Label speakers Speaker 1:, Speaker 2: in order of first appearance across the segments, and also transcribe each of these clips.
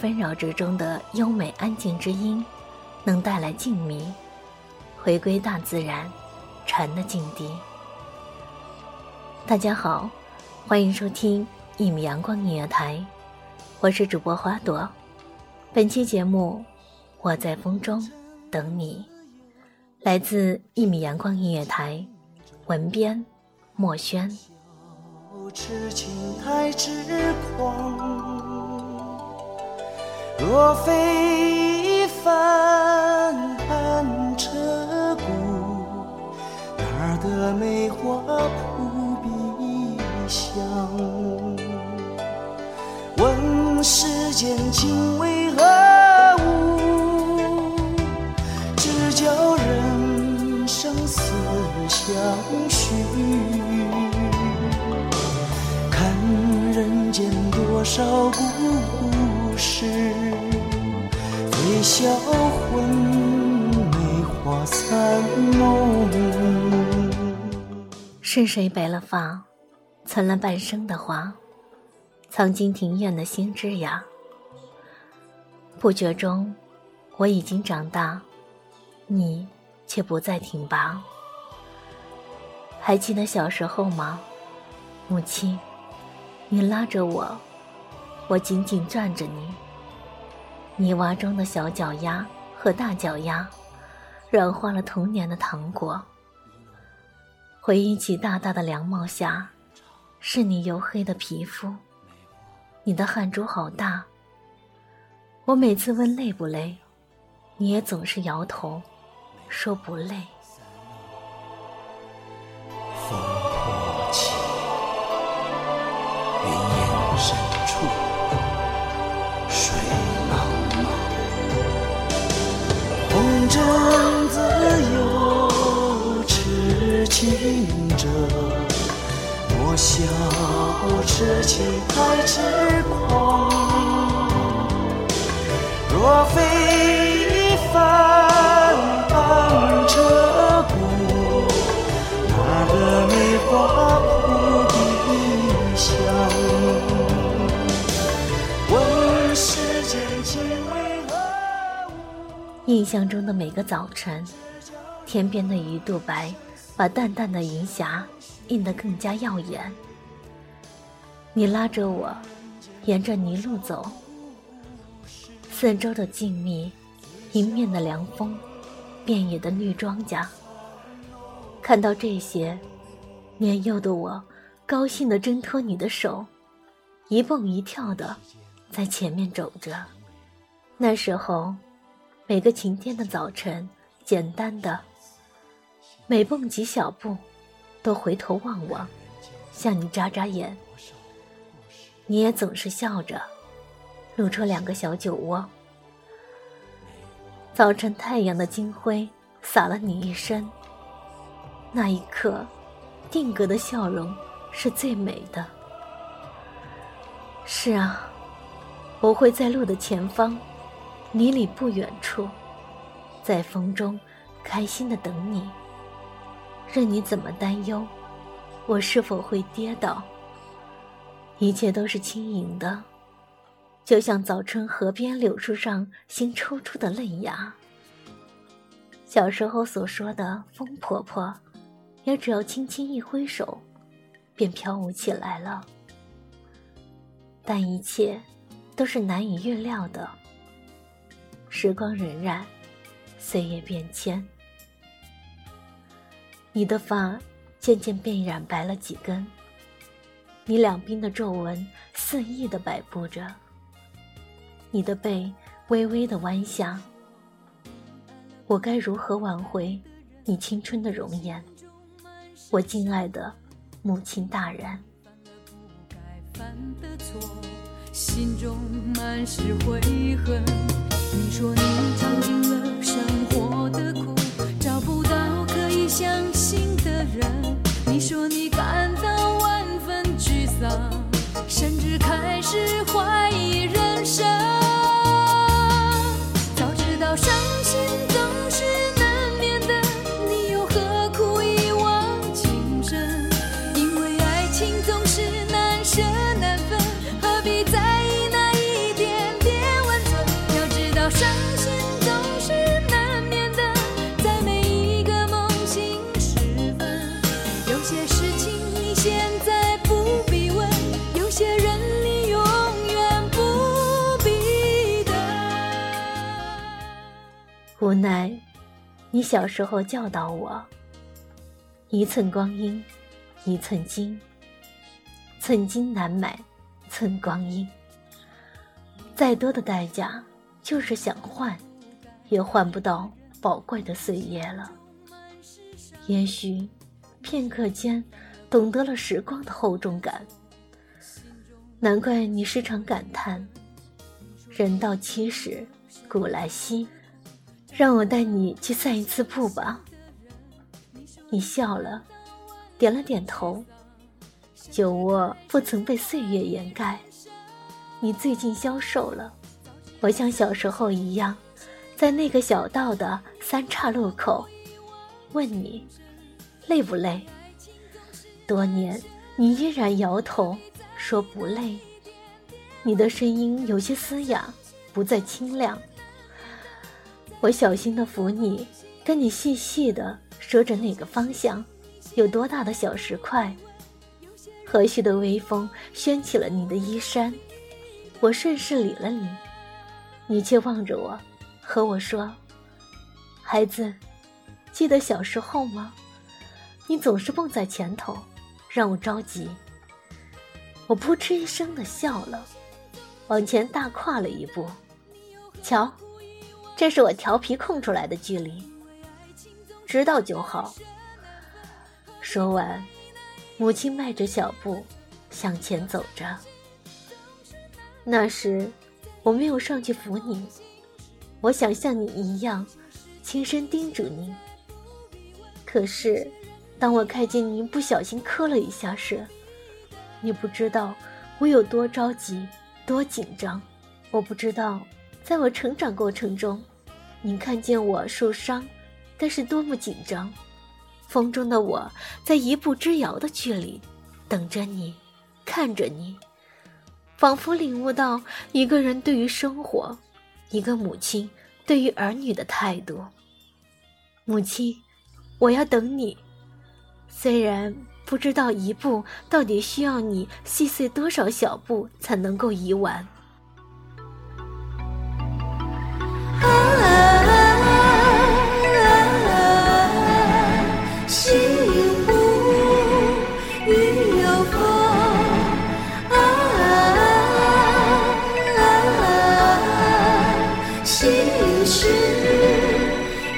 Speaker 1: 纷扰之中的优美安静之音，能带来静谧，回归大自然，禅的境地。大家好，欢迎收听一米阳光音乐台，我是主播花朵。本期节目，我在风中等你，来自一米阳光音乐台，文编墨轩。
Speaker 2: 若非一番寒彻骨，哪得梅花扑鼻香？问世间情为何物？只叫人生死相许。看人间多少故。销魂，梅花残梦。
Speaker 1: 是谁白了发，存了半生的花，曾经庭院的新枝芽。不觉中，我已经长大，你却不再挺拔。还记得小时候吗，母亲？你拉着我，我紧紧攥着你。泥洼中的小脚丫和大脚丫，软化了童年的糖果。回忆起大大的凉帽下，是你黝黑的皮肤，你的汗珠好大。我每次问累不累，你也总是摇头，说不累。
Speaker 2: 风破起，云烟深痴情者，莫笑痴情太痴狂。若非帆寒彻骨，哪得梅花扑鼻香？
Speaker 1: 印象中的每个早晨，天边的鱼肚白把淡淡的云霞映得更加耀眼。你拉着我，沿着泥路走，四周的静谧，迎面的凉风，遍野的绿庄稼。看到这些，年幼的我高兴地挣脱你的手，一蹦一跳的在前面走着。那时候。每个晴天的早晨，简单的，每蹦几小步，都回头望望，向你眨眨眼。你也总是笑着，露出两个小酒窝。早晨太阳的金辉洒了你一身，那一刻，定格的笑容是最美的。是啊，我会在路的前方。离你不远处，在风中开心的等你。任你怎么担忧，我是否会跌倒？一切都是轻盈的，就像早春河边柳树上新抽出的嫩芽。小时候所说的风婆婆，也只要轻轻一挥手，便飘舞起来了。但一切都是难以预料的。时光荏苒，岁月变迁，你的发渐渐变染白了几根，你两鬓的皱纹肆意的摆布着，你的背微微的弯下。我该如何挽回你青春的容颜？我敬爱的母亲大人。
Speaker 3: 心中满是悔恨。你说你尝尽了生活的苦，找不到可以相信。说你感到万分沮丧，甚至开始怀疑
Speaker 1: 无奈，你小时候教导我：一寸光阴，一寸金。寸金难买寸光阴。再多的代价，就是想换，也换不到宝贵的岁月了。也许，片刻间，懂得了时光的厚重感。难怪你时常感叹：“人到七十古来稀。”让我带你去散一次步吧。你笑了，点了点头。酒窝不曾被岁月掩盖。你最近消瘦了，我像小时候一样，在那个小道的三岔路口，问你，累不累？多年，你依然摇头，说不累。你的声音有些嘶哑，不再清亮。我小心的扶你，跟你细细的说着哪个方向，有多大的小石块。和煦的微风掀起了你的衣衫，我顺势理了理，你却望着我，和我说：“孩子，记得小时候吗？你总是蹦在前头，让我着急。”我扑哧一声的笑了，往前大跨了一步，瞧。这是我调皮空出来的距离，知道就好。说完，母亲迈着小步向前走着。那时，我没有上去扶你，我想像你一样，轻声叮嘱您。可是，当我看见您不小心磕了一下时，你不知道我有多着急，多紧张。我不知道，在我成长过程中。您看见我受伤，但是多么紧张！风中的我在一步之遥的距离，等着你，看着你，仿佛领悟到一个人对于生活，一个母亲对于儿女的态度。母亲，我要等你，虽然不知道一步到底需要你细碎多少小步才能够移完。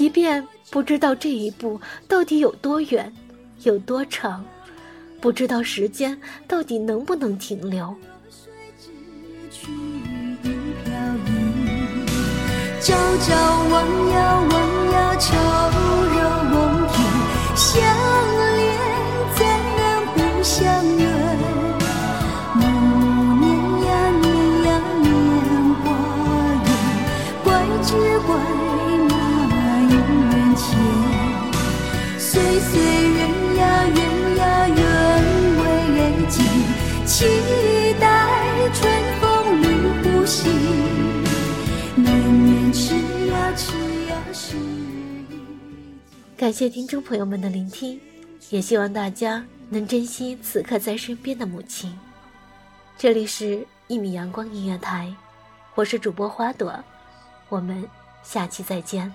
Speaker 1: 即便不知道这一步到底有多远，有多长，不知道时间到底能不能停留。
Speaker 3: 朝朝望呀望呀，愁期待春风绿湖心。年年是
Speaker 1: 感谢听众朋友们的聆听，也希望大家能珍惜此刻在身边的母亲。这里是一米阳光音乐台，我是主播花朵，我们下期再见。